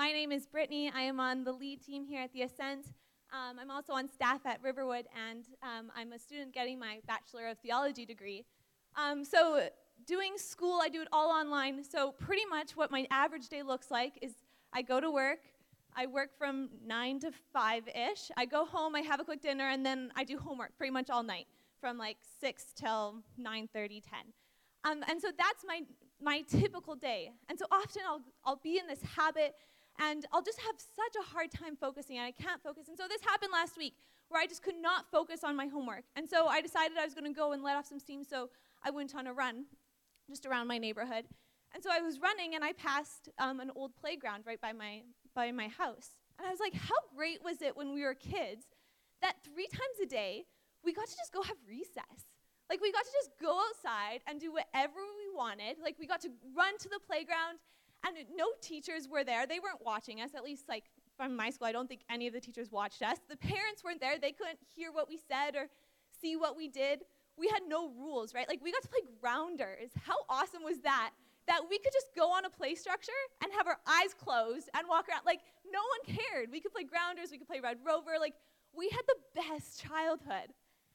my name is Brittany. I am on the lead team here at the Ascent. Um, I'm also on staff at Riverwood, and um, I'm a student getting my Bachelor of Theology degree. Um, so, doing school, I do it all online. So, pretty much what my average day looks like is I go to work, I work from 9 to 5 ish. I go home, I have a quick dinner, and then I do homework pretty much all night from like 6 till 9 30, 10. Um, and so that's my, my typical day. And so often I'll, I'll be in this habit and I'll just have such a hard time focusing and I can't focus. And so this happened last week where I just could not focus on my homework. And so I decided I was going to go and let off some steam, so I went on a run just around my neighborhood. And so I was running and I passed um, an old playground right by my, by my house. And I was like, how great was it when we were kids that three times a day we got to just go have recess? Like, we got to just go outside and do whatever we wanted. Like, we got to run to the playground, and no teachers were there. They weren't watching us, at least, like, from my school. I don't think any of the teachers watched us. The parents weren't there. They couldn't hear what we said or see what we did. We had no rules, right? Like, we got to play grounders. How awesome was that? That we could just go on a play structure and have our eyes closed and walk around. Like, no one cared. We could play grounders, we could play Red Rover. Like, we had the best childhood.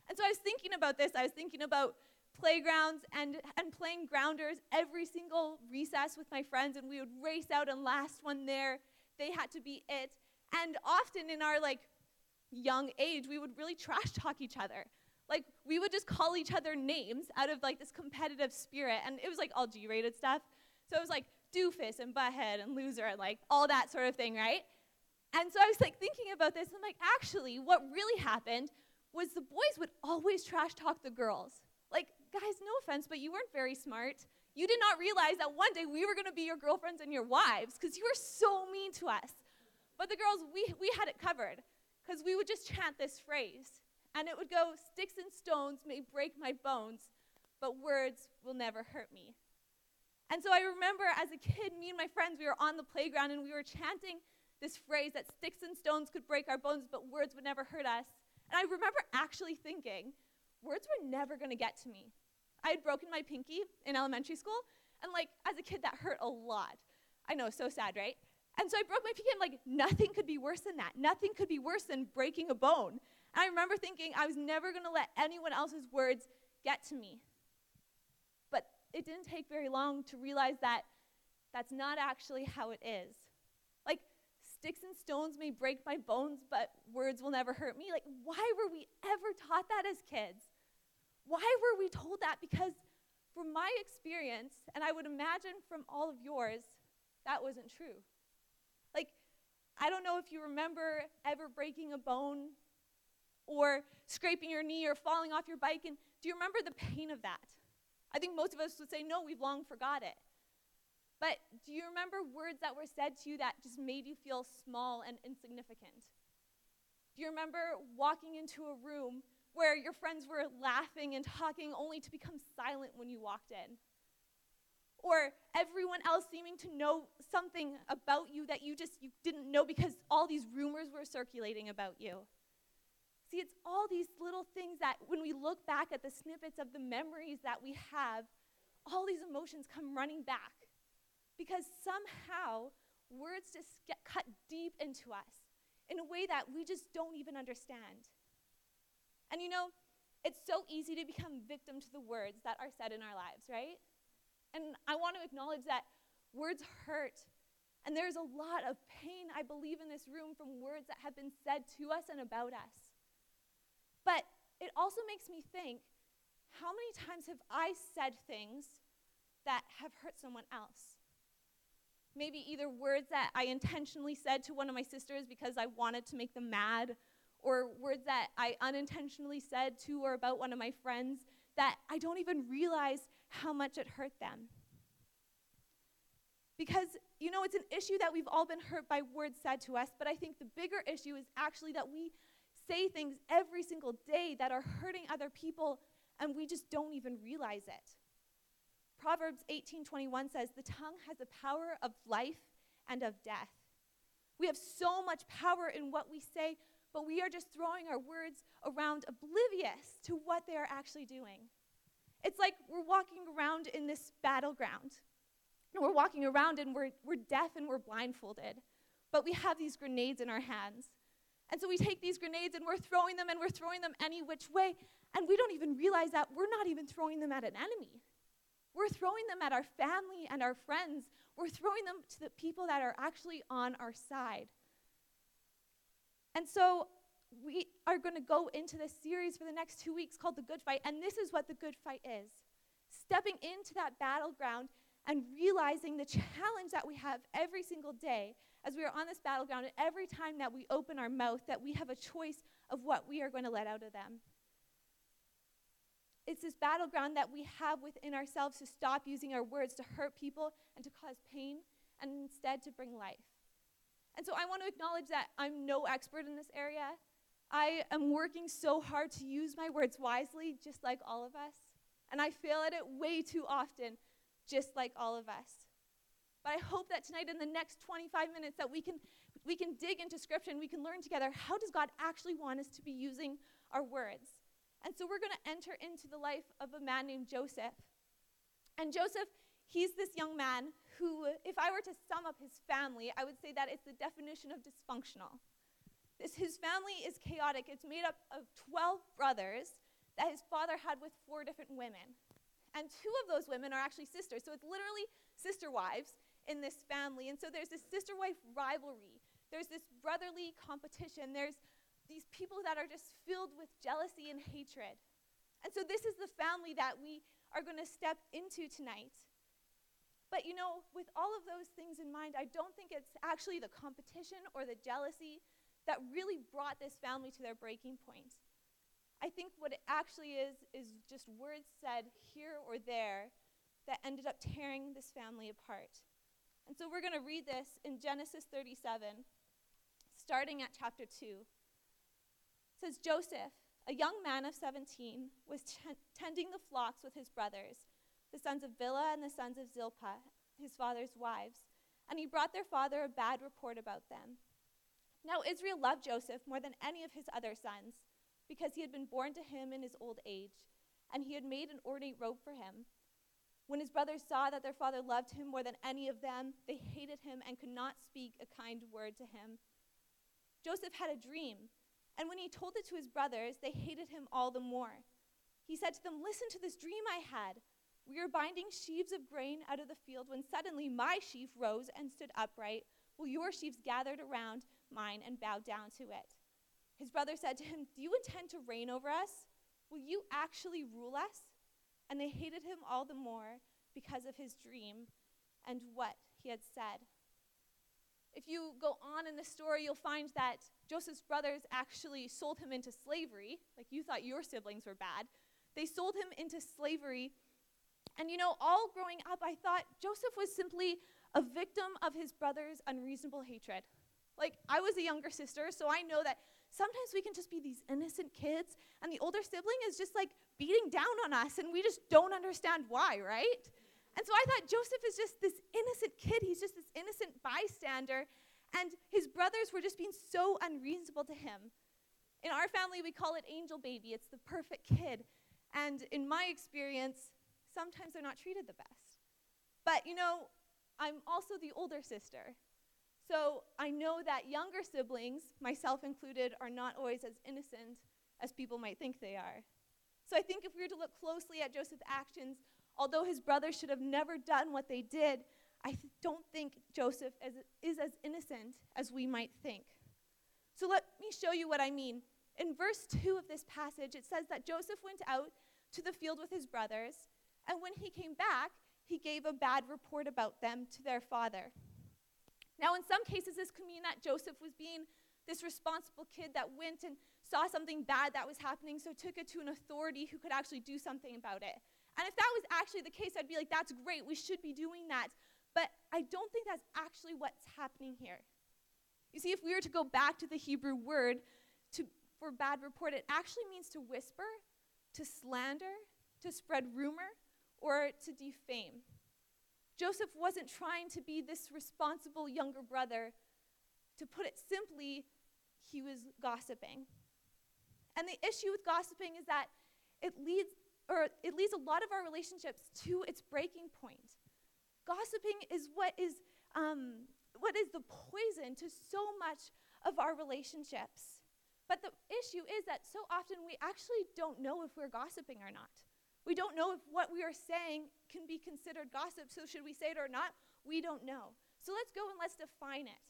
And so I was thinking about this. I was thinking about playgrounds and, and playing grounders every single recess with my friends, and we would race out, and last one there, they had to be it. And often in our like young age, we would really trash talk each other. Like we would just call each other names out of like this competitive spirit, and it was like all G-rated stuff. So it was like doofus and butthead and loser and like all that sort of thing, right? And so I was like thinking about this, and I'm like, actually, what really happened was the boys would always trash talk the girls. Guys, no offense, but you weren't very smart. You did not realize that one day we were going to be your girlfriends and your wives because you were so mean to us. But the girls, we, we had it covered because we would just chant this phrase. And it would go, Sticks and stones may break my bones, but words will never hurt me. And so I remember as a kid, me and my friends, we were on the playground and we were chanting this phrase that sticks and stones could break our bones, but words would never hurt us. And I remember actually thinking, words were never going to get to me. I had broken my pinky in elementary school, and like as a kid, that hurt a lot. I know, so sad, right? And so I broke my pinky, and like nothing could be worse than that. Nothing could be worse than breaking a bone. And I remember thinking I was never going to let anyone else's words get to me. But it didn't take very long to realize that that's not actually how it is. Like, sticks and stones may break my bones, but words will never hurt me. Like, why were we ever taught that as kids? Why were we told that? Because from my experience, and I would imagine from all of yours, that wasn't true. Like, I don't know if you remember ever breaking a bone or scraping your knee or falling off your bike, and do you remember the pain of that? I think most of us would say, no, we've long forgot it. But do you remember words that were said to you that just made you feel small and insignificant? Do you remember walking into a room where your friends were laughing and talking only to become silent when you walked in? Or everyone else seeming to know something about you that you just you didn't know because all these rumors were circulating about you. See, it's all these little things that when we look back at the snippets of the memories that we have, all these emotions come running back because somehow words just get cut deep into us in a way that we just don't even understand. And you know, it's so easy to become victim to the words that are said in our lives, right? And I want to acknowledge that words hurt. And there's a lot of pain, I believe, in this room from words that have been said to us and about us. But it also makes me think how many times have I said things that have hurt someone else? maybe either words that I intentionally said to one of my sisters because I wanted to make them mad, or words that I unintentionally said to or about one of my friends that I don't even realize how much it hurt them. Because, you know, it's an issue that we've all been hurt by words said to us, but I think the bigger issue is actually that we say things every single day that are hurting other people and we just don't even realize it. Proverbs 18:21 says, "The tongue has the power of life and of death." We have so much power in what we say, but we are just throwing our words around oblivious to what they are actually doing. It's like we're walking around in this battleground. And we're walking around and we're, we're deaf and we're blindfolded. but we have these grenades in our hands. And so we take these grenades and we're throwing them and we're throwing them any which way. And we don't even realize that we're not even throwing them at an enemy. We're throwing them at our family and our friends. We're throwing them to the people that are actually on our side. And so we are going to go into this series for the next two weeks called The Good Fight. And this is what the good fight is stepping into that battleground and realizing the challenge that we have every single day as we are on this battleground, and every time that we open our mouth, that we have a choice of what we are going to let out of them. It's this battleground that we have within ourselves to stop using our words to hurt people and to cause pain, and instead to bring life. And so I want to acknowledge that I'm no expert in this area. I am working so hard to use my words wisely, just like all of us. And I fail at it way too often, just like all of us. But I hope that tonight in the next 25 minutes that we can we can dig into scripture and we can learn together how does God actually want us to be using our words. And so we're going to enter into the life of a man named Joseph. And Joseph, he's this young man who if I were to sum up his family, I would say that it's the definition of dysfunctional. This, his family is chaotic. It's made up of 12 brothers that his father had with four different women. And two of those women are actually sisters. So it's literally sister wives in this family. And so there's this sister wife rivalry, there's this brotherly competition, there's these people that are just filled with jealousy and hatred. And so this is the family that we are going to step into tonight. But you know, with all of those things in mind, I don't think it's actually the competition or the jealousy that really brought this family to their breaking point. I think what it actually is is just words said here or there that ended up tearing this family apart. And so we're going to read this in Genesis 37, starting at chapter 2. It says Joseph, a young man of 17, was t- tending the flocks with his brothers, the sons of Bilhah and the sons of Zilpah, his father's wives, and he brought their father a bad report about them. Now Israel loved Joseph more than any of his other sons, because he had been born to him in his old age, and he had made an ornate robe for him. When his brothers saw that their father loved him more than any of them, they hated him and could not speak a kind word to him. Joseph had a dream, and when he told it to his brothers, they hated him all the more. He said to them, Listen to this dream I had. We were binding sheaves of grain out of the field when suddenly my sheaf rose and stood upright, while your sheaves gathered around mine and bowed down to it. His brother said to him, Do you intend to reign over us? Will you actually rule us? And they hated him all the more because of his dream and what he had said. If you go on in the story, you'll find that Joseph's brothers actually sold him into slavery. Like you thought your siblings were bad. They sold him into slavery. And you know, all growing up, I thought Joseph was simply a victim of his brother's unreasonable hatred. Like, I was a younger sister, so I know that sometimes we can just be these innocent kids, and the older sibling is just like beating down on us, and we just don't understand why, right? And so I thought Joseph is just this innocent kid. He's just this innocent bystander, and his brothers were just being so unreasonable to him. In our family, we call it angel baby, it's the perfect kid. And in my experience, sometimes they're not treated the best. But you know, I'm also the older sister. So I know that younger siblings, myself included, are not always as innocent as people might think they are. So I think if we were to look closely at Joseph's actions, although his brothers should have never done what they did, I th- don't think Joseph is, is as innocent as we might think. So let me show you what I mean. In verse 2 of this passage, it says that Joseph went out to the field with his brothers, and when he came back, he gave a bad report about them to their father. Now, in some cases, this could mean that Joseph was being this responsible kid that went and saw something bad that was happening, so took it to an authority who could actually do something about it. And if that was actually the case, I'd be like, that's great, we should be doing that. But I don't think that's actually what's happening here. You see, if we were to go back to the Hebrew word to, for bad report, it actually means to whisper, to slander, to spread rumor, or to defame. Joseph wasn't trying to be this responsible younger brother. To put it simply, he was gossiping. And the issue with gossiping is that it leads or it leads a lot of our relationships to its breaking point. Gossiping is what is um, what is the poison to so much of our relationships. But the issue is that so often we actually don't know if we're gossiping or not. We don't know if what we are saying can be considered gossip, so should we say it or not? We don't know. So let's go and let's define it.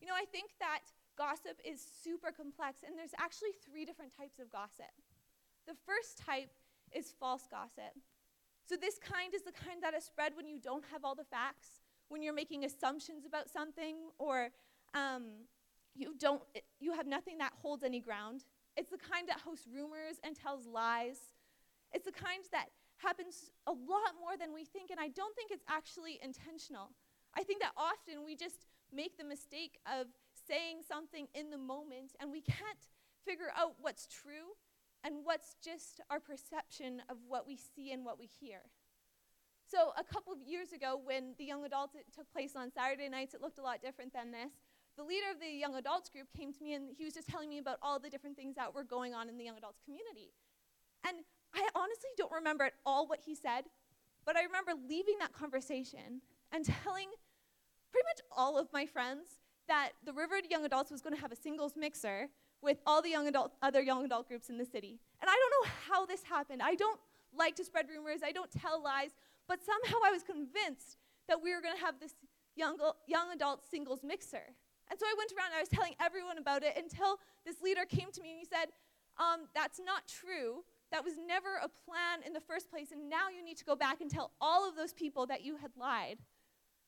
You know, I think that gossip is super complex, and there's actually three different types of gossip. The first type is false gossip. So, this kind is the kind that is spread when you don't have all the facts, when you're making assumptions about something, or um, you don't you have nothing that holds any ground. It's the kind that hosts rumors and tells lies. It's the kind that happens a lot more than we think, and I don't think it's actually intentional. I think that often we just make the mistake of saying something in the moment, and we can't figure out what's true and what's just our perception of what we see and what we hear. So, a couple of years ago, when the young adults took place on Saturday nights, it looked a lot different than this the leader of the young adults group came to me and he was just telling me about all the different things that were going on in the young adults community. And I honestly don't remember at all what he said, but I remember leaving that conversation and telling pretty much all of my friends that the River Young Adults was going to have a singles mixer with all the young adult, other young adult groups in the city. And I don't know how this happened. I don't like to spread rumors, I don't tell lies, but somehow I was convinced that we were going to have this young, young adult singles mixer. And so I went around and I was telling everyone about it until this leader came to me and he said, um, That's not true. That was never a plan in the first place. And now you need to go back and tell all of those people that you had lied.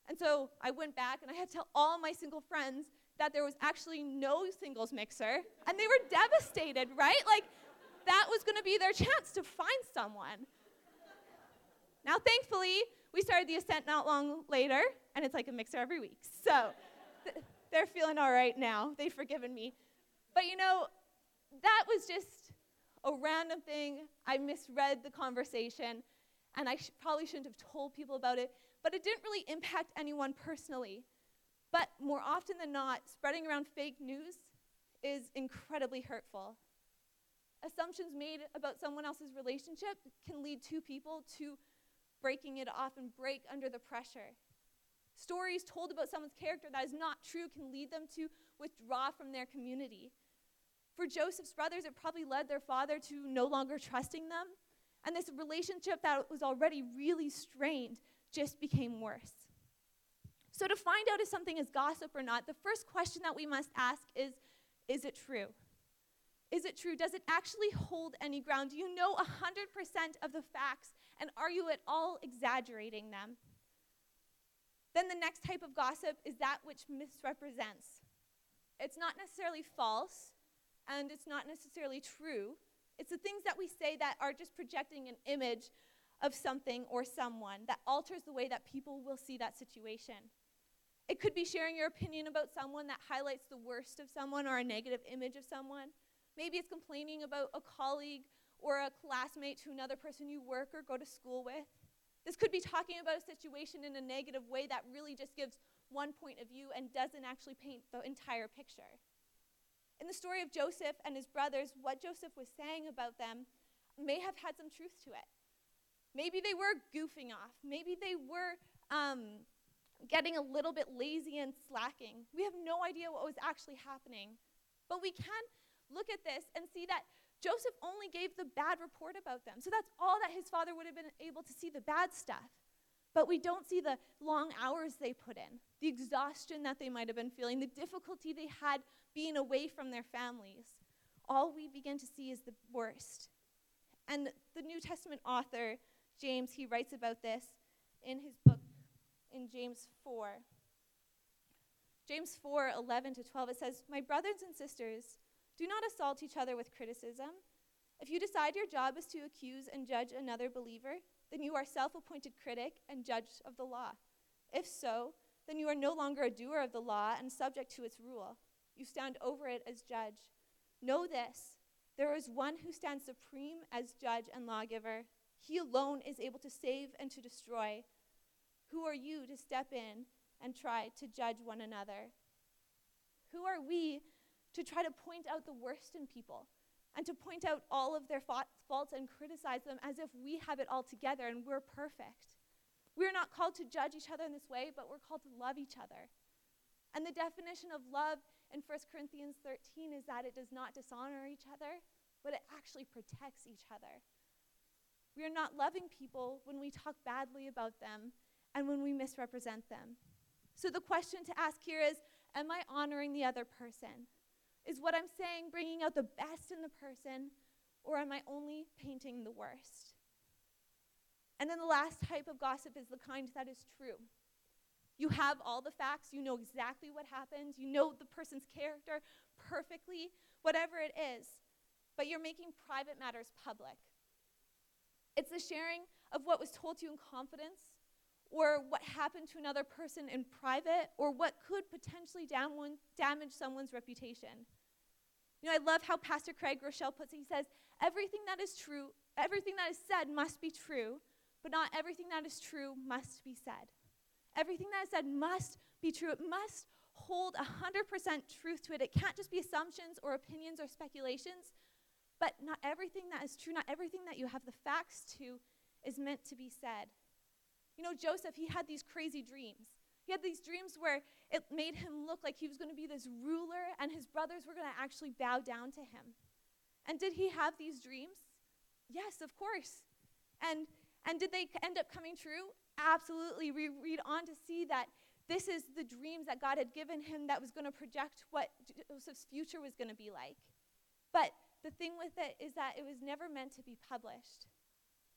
And so I went back and I had to tell all my single friends that there was actually no singles mixer. And they were devastated, right? Like, that was to be their chance to find someone. Now, thankfully, we started the ascent not long later, and it's like a mixer every week. So, th- they're feeling all right now. They've forgiven me. But you know, that was just a random thing. I misread the conversation, and I sh- probably shouldn't have told people about it, but it didn't really impact anyone personally. But more often than not, spreading around fake news is incredibly hurtful. Assumptions made about someone else's relationship can lead two people to breaking it off and break under the pressure. Stories told about someone's character that is not true can lead them to withdraw from their community. For Joseph's brothers, it probably led their father to no longer trusting them. And this relationship that was already really strained just became worse. So, to find out if something is gossip or not, the first question that we must ask is Is it true? Is it true? Does it actually hold any ground? Do you know 100% of the facts? And are you at all exaggerating them? Then the next type of gossip is that which misrepresents. It's not necessarily false, and it's not necessarily true. It's the things that we say that are just projecting an image of something or someone that alters the way that people will see that situation. It could be sharing your opinion about someone that highlights the worst of someone or a negative image of someone. Maybe it's complaining about a colleague or a classmate to another person you work or go to school with. This could be talking about a situation in a negative way that really just gives one point of view and doesn't actually paint the entire picture. In the story of Joseph and his brothers, what Joseph was saying about them may have had some truth to it. Maybe they were goofing off. Maybe they were um, getting a little bit lazy and slacking. We have no idea what was actually happening. But we can look at this and see that Joseph only gave the bad report about them. So that's all that his father would have been able to see the bad stuff. But we don't see the long hours they put in, the exhaustion that they might have been feeling, the difficulty they had being away from their families. All we begin to see is the worst. And the New Testament author, James, he writes about this in his book in James 4. James 4 11 to 12, it says, My brothers and sisters, do not assault each other with criticism. If you decide your job is to accuse and judge another believer, then you are self appointed critic and judge of the law. If so, then you are no longer a doer of the law and subject to its rule. You stand over it as judge. Know this there is one who stands supreme as judge and lawgiver. He alone is able to save and to destroy. Who are you to step in and try to judge one another? Who are we to try to point out the worst in people and to point out all of their faults and criticize them as if we have it all together and we're perfect. We're not called to judge each other in this way, but we're called to love each other. And the definition of love in 1 Corinthians 13 is that it does not dishonor each other, but it actually protects each other. We are not loving people when we talk badly about them and when we misrepresent them. So the question to ask here is Am I honoring the other person? Is what I'm saying bringing out the best in the person, or am I only painting the worst? And then the last type of gossip is the kind that is true. You have all the facts, you know exactly what happened, you know the person's character perfectly, whatever it is, but you're making private matters public. It's the sharing of what was told to you in confidence, or what happened to another person in private, or what could potentially dam- damage someone's reputation. You know, I love how Pastor Craig Groeschel puts it. He says, Everything that is true, everything that is said must be true, but not everything that is true must be said. Everything that is said must be true. It must hold 100% truth to it. It can't just be assumptions or opinions or speculations. But not everything that is true, not everything that you have the facts to, is meant to be said. You know, Joseph, he had these crazy dreams. He had these dreams where it made him look like he was going to be this ruler and his brothers were going to actually bow down to him. And did he have these dreams? Yes, of course. And and did they end up coming true? Absolutely. We read on to see that this is the dreams that God had given him that was going to project what Joseph's future was going to be like. But the thing with it is that it was never meant to be published.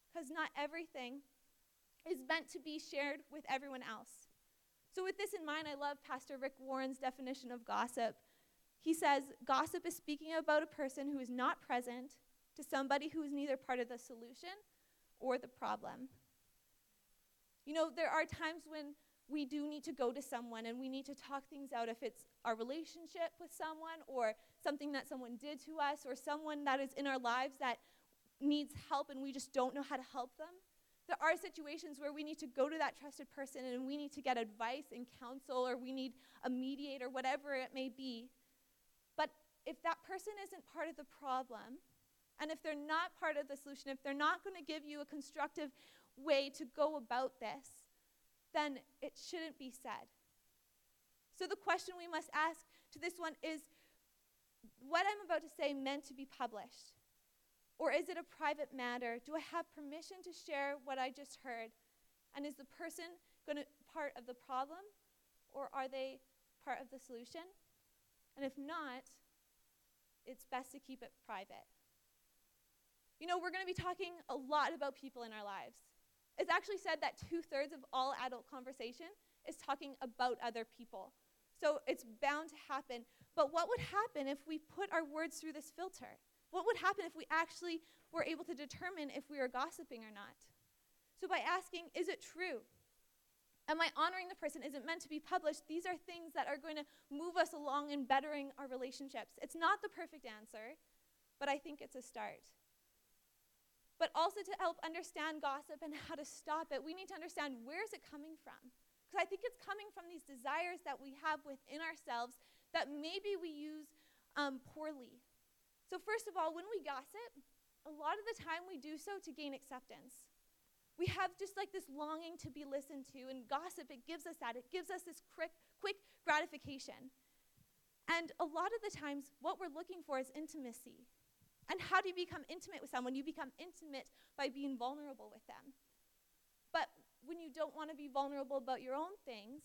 Because not everything is meant to be shared with everyone else. So, with this in mind, I love Pastor Rick Warren's definition of gossip. He says, Gossip is speaking about a person who is not present to somebody who is neither part of the solution or the problem. You know, there are times when we do need to go to someone and we need to talk things out if it's our relationship with someone or something that someone did to us or someone that is in our lives that needs help and we just don't know how to help them. There are situations where we need to go to that trusted person and we need to get advice and counsel or we need a mediator, whatever it may be. But if that person isn't part of the problem, and if they're not part of the solution, if they're not going to give you a constructive way to go about this, then it shouldn't be said. So the question we must ask to this one is what I'm about to say meant to be published? Or is it a private matter? Do I have permission to share what I just heard? And is the person going to part of the problem or are they part of the solution? And if not, it's best to keep it private. You know, we're going to be talking a lot about people in our lives. It's actually said that two thirds of all adult conversation is talking about other people. So it's bound to happen. But what would happen if we put our words through this filter? What would happen if we actually were able to determine if we are gossiping or not? So by asking, is it true? Am I honoring the person? Is it meant to be published? These are things that are going to move us along in bettering our relationships. It's not the perfect answer, but I think it's a start but also to help understand gossip and how to stop it, we need to understand where is it coming from? Because I think it's coming from these desires that we have within ourselves that maybe we use um, poorly. So, first of all, when we gossip, a lot of the time we do so to gain acceptance. We have just like this longing to be listened to, and gossip, it gives us that. It gives us this quick, quick gratification. And a lot of the times, what we're looking for is intimacy. And how do you become intimate with someone? You become intimate by being vulnerable with them. But when you don't want to be vulnerable about your own things,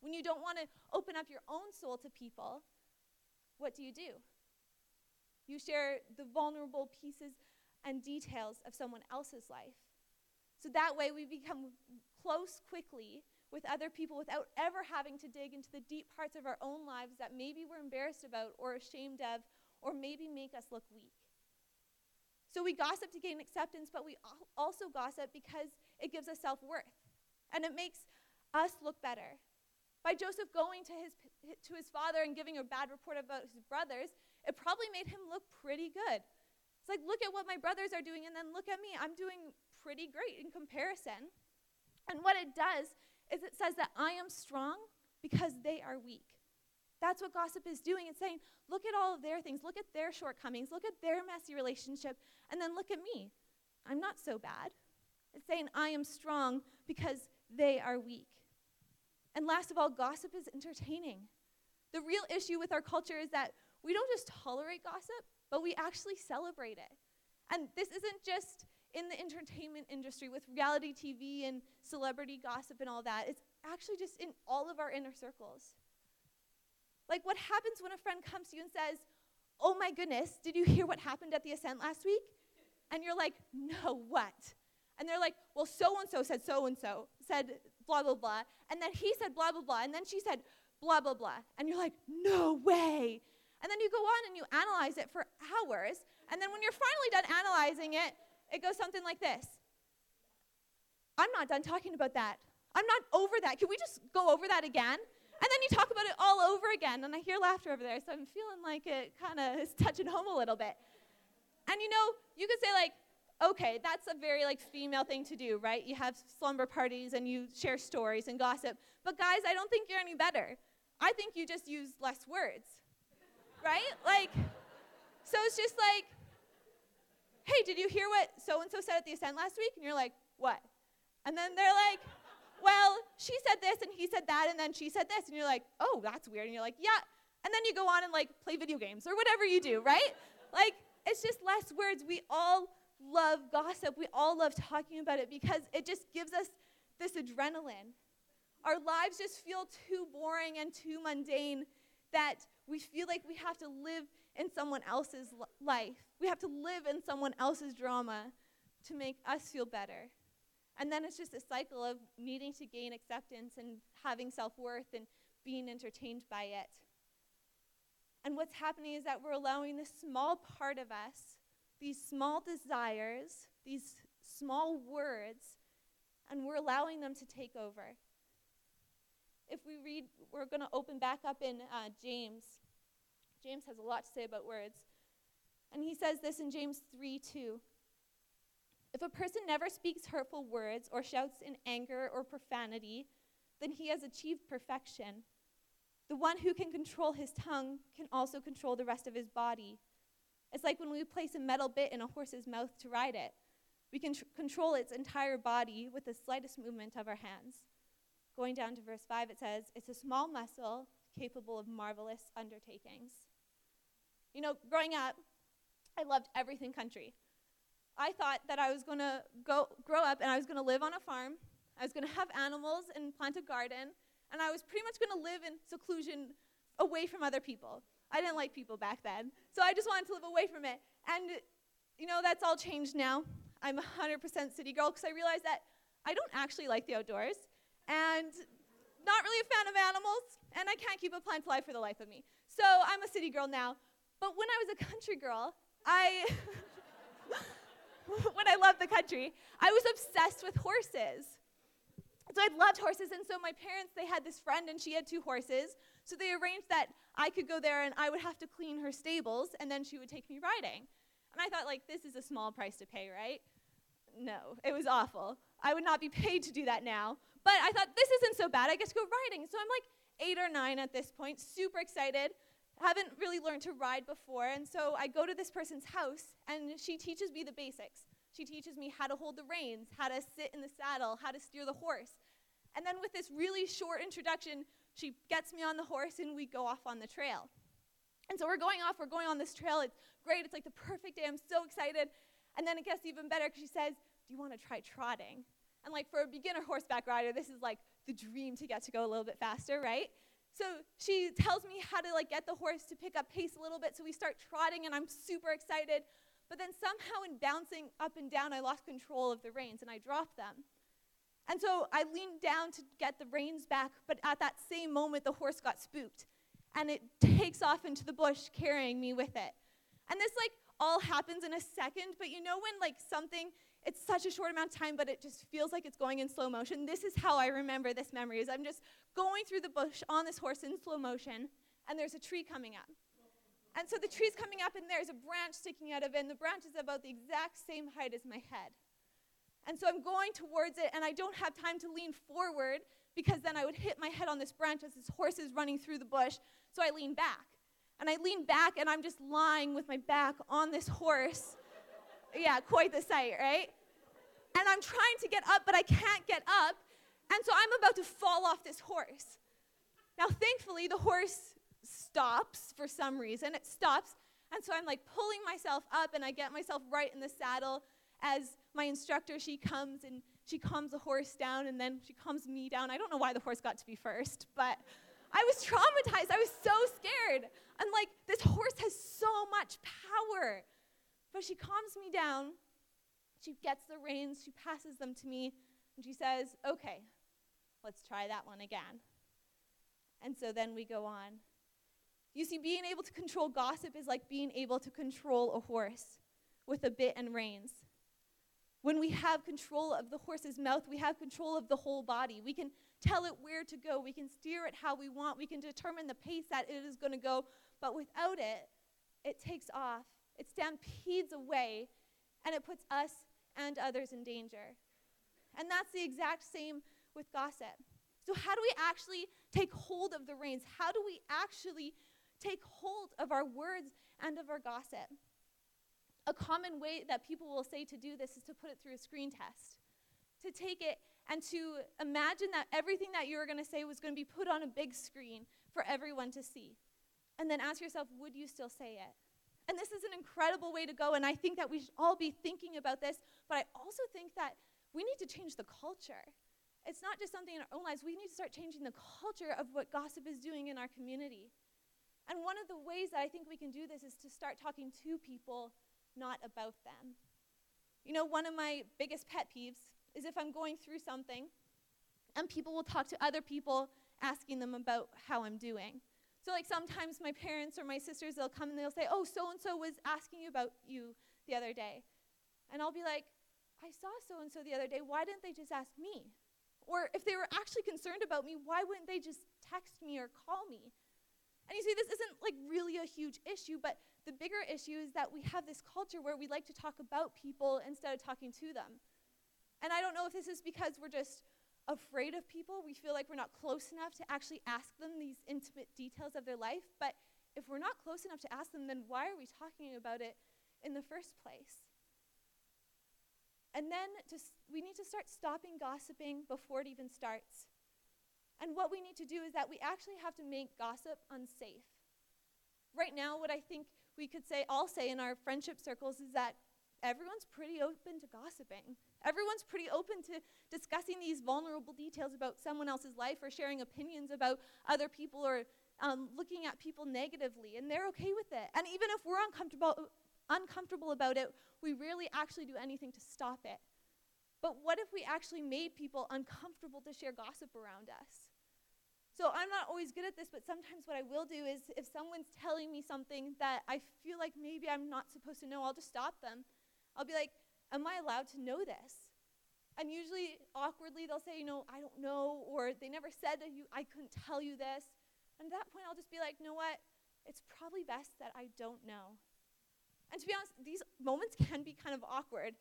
when you don't want to open up your own soul to people, what do you do? You share the vulnerable pieces and details of someone else's life. So that way we become close quickly with other people without ever having to dig into the deep parts of our own lives that maybe we're embarrassed about or ashamed of or maybe make us look weak. So we gossip to gain acceptance, but we also gossip because it gives us self worth and it makes us look better. By Joseph going to his, to his father and giving a bad report about his brothers, it probably made him look pretty good. It's like, look at what my brothers are doing, and then look at me. I'm doing pretty great in comparison. And what it does is it says that I am strong because they are weak. That's what gossip is doing. It's saying, look at all of their things, look at their shortcomings, look at their messy relationship, and then look at me. I'm not so bad. It's saying, I am strong because they are weak. And last of all, gossip is entertaining. The real issue with our culture is that we don't just tolerate gossip, but we actually celebrate it. And this isn't just in the entertainment industry with reality TV and celebrity gossip and all that. It's actually just in all of our inner circles. Like, what happens when a friend comes to you and says, Oh my goodness, did you hear what happened at the Ascent last week? And you're like, No, what? And they're like, Well, so and so said so and so, said blah, blah, blah. And then he said blah, blah, blah. And then she said blah, blah, blah. And you're like, No way. And then you go on and you analyze it for hours. And then when you're finally done analyzing it, it goes something like this I'm not done talking about that. I'm not over that. Can we just go over that again? And then you talk about it all over again. And I hear laughter over there, so I'm feeling like it kind of is touching home a little bit. And you know, you could say, like, okay, that's a very like female thing to do, right? You have slumber parties and you share stories and gossip. But guys, I don't think you're any better. I think you just use less words. right? Like so it's just like hey, did you hear what so and so said at the ascent last week? And you're like, what? And then they're like, well, she said this and he said that and then she said this. And you're like, oh, that's weird. And you're like, yeah. And then you go on and like play video games or whatever you do, right? Like, it's just less words. We all love gossip. We all love talking about it because it just gives us this adrenaline. Our lives just feel too boring and too mundane that we feel like we have to live in someone else's life. We have to live in someone else's drama to make us feel better. And then it's just a cycle of needing to gain acceptance and having self worth and being entertained by it. And what's happening is that we're allowing this small part of us, these small desires, these small words, and we're allowing them to take over. If we read, we're going to open back up in uh, James James has a lot to say about words. And he says this in James 3 2. If a person never speaks hurtful words or shouts in anger or profanity, then he has achieved perfection. The one who can control his tongue can also control the rest of his body. It's like when we place a metal bit in a horse's mouth to ride it. We can tr- control its entire body with the slightest movement of our hands. Going down to verse 5, it says, It's a small muscle capable of marvelous undertakings. You know, growing up, I loved everything country. I thought that I was going to go grow up and I was going to live on a farm. I was going to have animals and plant a garden, and I was pretty much going to live in seclusion away from other people. I didn't like people back then, so I just wanted to live away from it. And you know, that's all changed now. I'm 100% city girl because I realized that I don't actually like the outdoors and not really a fan of animals, and I can't keep a plant alive for the life of me. So I'm a city girl now. But when I was a country girl, I, when I loved the country, I was obsessed with horses. So I loved horses, and so my parents, they had this friend, and she had two horses. So they arranged that I could go there, and I would have to clean her stables, and then she would take me riding. And I thought, like, this is a small price to pay, right? No, it was awful. I would not be paid to do that now. But I thought, this isn't so bad. I get to go riding. So I'm like eight or nine at this point, super excited haven't really learned to ride before, and so I go to this person's house, and she teaches me the basics. She teaches me how to hold the reins, how to sit in the saddle, how to steer the horse. And then with this really short introduction, she gets me on the horse, and we go off on the trail. And so we're going off, we're going on this trail. It's great, it's like the perfect day. I'm so excited. And then it gets even better because she says, Do you want to try trotting? And like for a beginner horseback rider, this is like the dream to get to go a little bit faster, right? So she tells me how to like get the horse to pick up pace a little bit. So we start trotting, and I'm super excited. But then somehow, in bouncing up and down, I lost control of the reins and I dropped them. And so I leaned down to get the reins back, but at that same moment, the horse got spooked and it takes off into the bush, carrying me with it. And this, like, all happens in a second, but you know when, like, something it's such a short amount of time, but it just feels like it's going in slow motion. This is how I remember this memory is I'm just going through the bush on this horse in slow motion, and there's a tree coming up. And so the tree's coming up, and there's a branch sticking out of it, and the branch is about the exact same height as my head. And so I'm going towards it, and I don't have time to lean forward because then I would hit my head on this branch as this horse is running through the bush. So I lean back. And I lean back, and I'm just lying with my back on this horse yeah, quite the sight, right? And I'm trying to get up, but I can't get up. And so I'm about to fall off this horse. Now, thankfully, the horse stops for some reason. It stops. And so I'm like pulling myself up and I get myself right in the saddle as my instructor, she comes and she calms the horse down and then she calms me down. I don't know why the horse got to be first, but I was traumatized. I was so scared. I'm like, this horse has so much power. But she calms me down. She gets the reins, she passes them to me, and she says, Okay, let's try that one again. And so then we go on. You see, being able to control gossip is like being able to control a horse with a bit and reins. When we have control of the horse's mouth, we have control of the whole body. We can tell it where to go, we can steer it how we want, we can determine the pace that it is going to go. But without it, it takes off, it stampedes away, and it puts us and others in danger. And that's the exact same with gossip. So, how do we actually take hold of the reins? How do we actually take hold of our words and of our gossip? A common way that people will say to do this is to put it through a screen test, to take it and to imagine that everything that you were going to say was going to be put on a big screen for everyone to see. And then ask yourself, would you still say it? And this is an incredible way to go, and I think that we should all be thinking about this, but I also think that we need to change the culture. It's not just something in our own lives, we need to start changing the culture of what gossip is doing in our community. And one of the ways that I think we can do this is to start talking to people, not about them. You know, one of my biggest pet peeves is if I'm going through something and people will talk to other people asking them about how I'm doing. So, like, sometimes my parents or my sisters, they'll come and they'll say, Oh, so and so was asking you about you the other day. And I'll be like, I saw so and so the other day. Why didn't they just ask me? Or if they were actually concerned about me, why wouldn't they just text me or call me? And you see, this isn't like really a huge issue, but the bigger issue is that we have this culture where we like to talk about people instead of talking to them. And I don't know if this is because we're just afraid of people, we feel like we're not close enough to actually ask them these intimate details of their life. But if we're not close enough to ask them, then why are we talking about it in the first place? And then we need to start stopping gossiping before it even starts. And what we need to do is that we actually have to make gossip unsafe. Right now, what I think we could say, all say in our friendship circles, is that everyone's pretty open to gossiping. Everyone's pretty open to discussing these vulnerable details about someone else's life or sharing opinions about other people or um, looking at people negatively, and they're okay with it. And even if we're uncomfortable, uncomfortable about it, we rarely actually do anything to stop it. But what if we actually made people uncomfortable to share gossip around us? So I'm not always good at this, but sometimes what I will do is if someone's telling me something that I feel like maybe I'm not supposed to know, I'll just stop them. I'll be like, Am I allowed to know this? And usually, awkwardly, they'll say, You know, I don't know, or they never said that you, I couldn't tell you this. And at that point, I'll just be like, You know what? It's probably best that I don't know. And to be honest, these moments can be kind of awkward.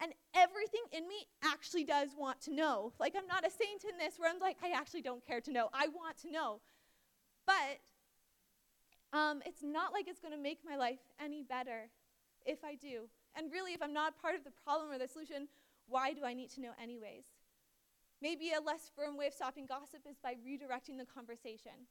And everything in me actually does want to know. Like, I'm not a saint in this where I'm like, I actually don't care to know. I want to know. But um, it's not like it's going to make my life any better if I do. And really, if I'm not part of the problem or the solution, why do I need to know anyways? Maybe a less firm way of stopping gossip is by redirecting the conversation.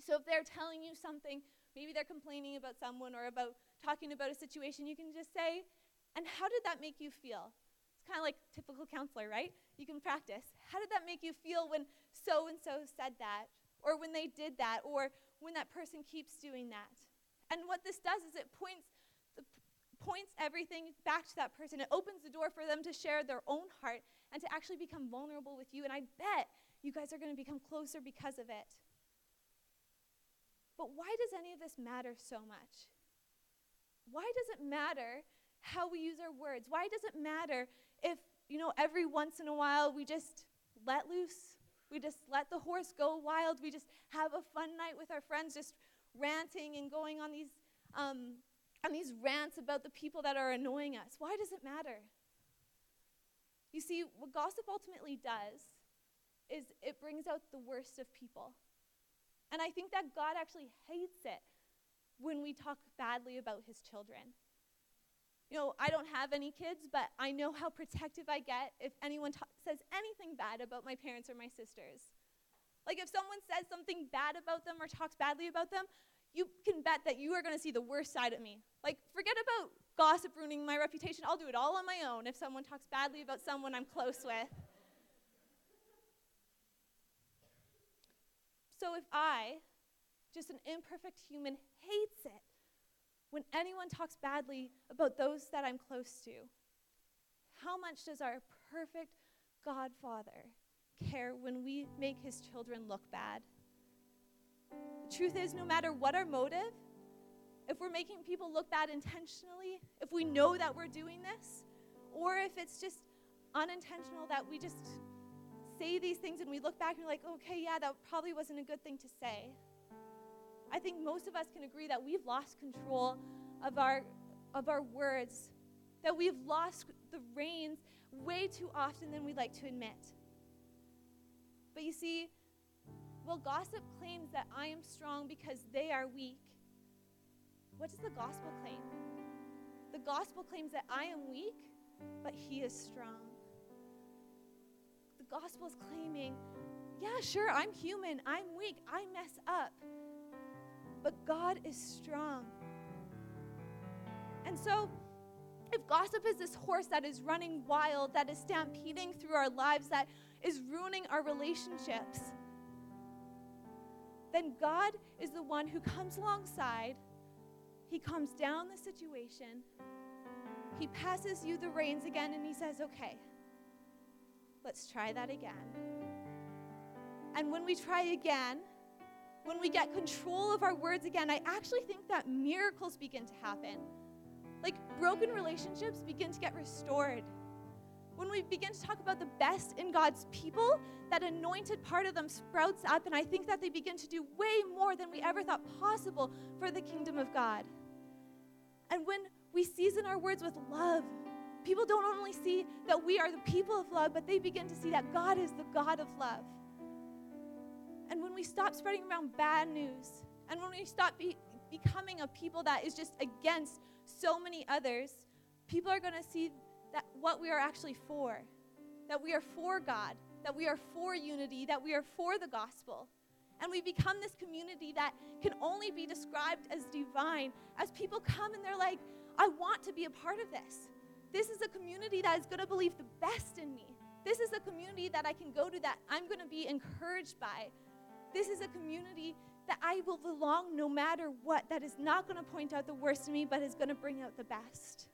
So if they're telling you something, maybe they're complaining about someone or about talking about a situation, you can just say, and how did that make you feel? It's kind of like typical counselor, right? You can practice. How did that make you feel when so and so said that? Or when they did that? Or when that person keeps doing that? And what this does is it points points everything back to that person. It opens the door for them to share their own heart and to actually become vulnerable with you. And I bet you guys are going to become closer because of it. But why does any of this matter so much? Why does it matter how we use our words? Why does it matter if, you know, every once in a while we just let loose? We just let the horse go wild. We just have a fun night with our friends, just ranting and going on these, um, on these rants about the people that are annoying us. Why does it matter? You see, what gossip ultimately does is it brings out the worst of people. And I think that God actually hates it when we talk badly about his children. You know, I don't have any kids, but I know how protective I get if anyone ta- says anything bad about my parents or my sisters. Like if someone says something bad about them or talks badly about them, you can bet that you are going to see the worst side of me. Like, forget about gossip ruining my reputation. I'll do it all on my own if someone talks badly about someone I'm close with. So if I, just an imperfect human, hates it when anyone talks badly about those that I'm close to, how much does our perfect Godfather care when we make his children look bad? The truth is, no matter what our motive, if we're making people look bad intentionally, if we know that we're doing this, or if it's just unintentional that we just say these things and we look back and we're like, okay, yeah, that probably wasn't a good thing to say. I think most of us can agree that we've lost control of our, of our words, that we've lost the reins way too often than we'd like to admit. But you see, well, gossip claims that I am strong because they are weak. What does the gospel claim? The gospel claims that I am weak, but he is strong. The gospel is claiming, yeah, sure, I'm human, I'm weak, I mess up, but God is strong. And so, if gossip is this horse that is running wild, that is stampeding through our lives, that is ruining our relationships, then God is the one who comes alongside. He comes down the situation. He passes you the reins again and he says, Okay, let's try that again. And when we try again, when we get control of our words again, I actually think that miracles begin to happen. Like broken relationships begin to get restored when we begin to talk about the best in God's people, that anointed part of them sprouts up, and I think that they begin to do way more than we ever thought possible for the kingdom of God. And when we season our words with love, people don't only see that we are the people of love, but they begin to see that God is the God of love. And when we stop spreading around bad news, and when we stop be, becoming a people that is just against so many others, people are going to see that what we are actually for, that we are for God, that we are for unity, that we are for the gospel. And we become this community that can only be described as divine as people come and they're like, I want to be a part of this. This is a community that is going to believe the best in me. This is a community that I can go to that I'm going to be encouraged by. This is a community that I will belong no matter what, that is not going to point out the worst in me, but is going to bring out the best.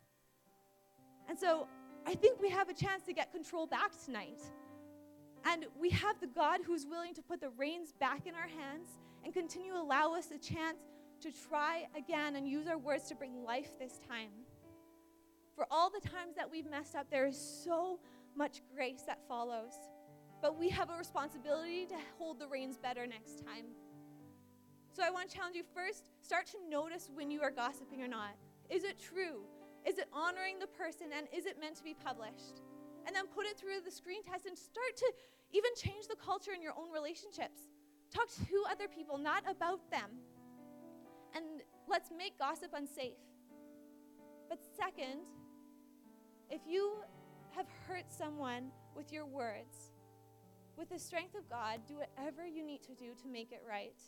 And so I think we have a chance to get control back tonight. And we have the God who's willing to put the reins back in our hands and continue to allow us a chance to try again and use our words to bring life this time. For all the times that we've messed up, there is so much grace that follows. But we have a responsibility to hold the reins better next time. So I want to challenge you first start to notice when you are gossiping or not. Is it true? Is it honoring the person and is it meant to be published? And then put it through the screen test and start to even change the culture in your own relationships. Talk to other people, not about them. And let's make gossip unsafe. But second, if you have hurt someone with your words, with the strength of God, do whatever you need to do to make it right.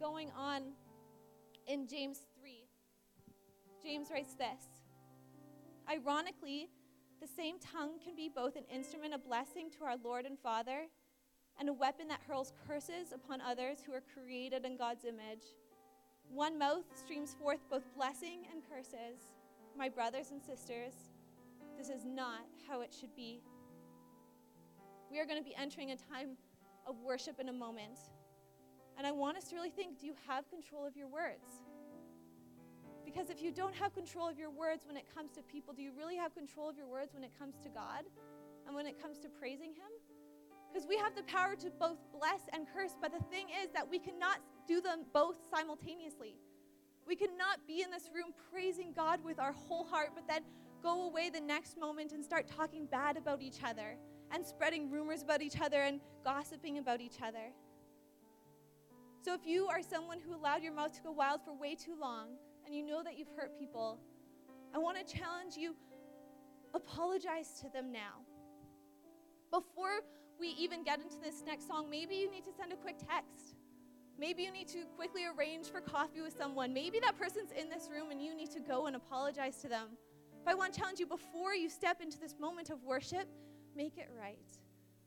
Going on in James James writes this Ironically, the same tongue can be both an instrument of blessing to our Lord and Father and a weapon that hurls curses upon others who are created in God's image. One mouth streams forth both blessing and curses. My brothers and sisters, this is not how it should be. We are going to be entering a time of worship in a moment. And I want us to really think do you have control of your words? Because if you don't have control of your words when it comes to people, do you really have control of your words when it comes to God and when it comes to praising Him? Because we have the power to both bless and curse, but the thing is that we cannot do them both simultaneously. We cannot be in this room praising God with our whole heart, but then go away the next moment and start talking bad about each other and spreading rumors about each other and gossiping about each other. So if you are someone who allowed your mouth to go wild for way too long, and you know that you've hurt people, I want to challenge you apologize to them now. Before we even get into this next song, maybe you need to send a quick text. Maybe you need to quickly arrange for coffee with someone. Maybe that person's in this room and you need to go and apologize to them. But I want to challenge you before you step into this moment of worship, make it right.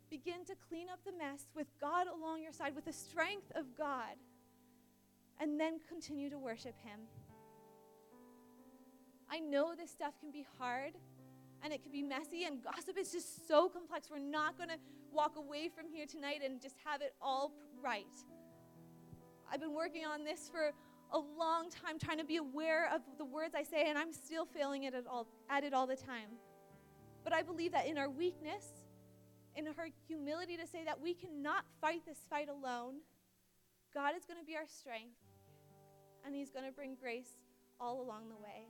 Begin to clean up the mess with God along your side, with the strength of God, and then continue to worship Him. I know this stuff can be hard and it can be messy, and gossip is just so complex. We're not going to walk away from here tonight and just have it all right. I've been working on this for a long time, trying to be aware of the words I say, and I'm still failing at it all, at it all the time. But I believe that in our weakness, in her humility to say that we cannot fight this fight alone, God is going to be our strength, and He's going to bring grace all along the way.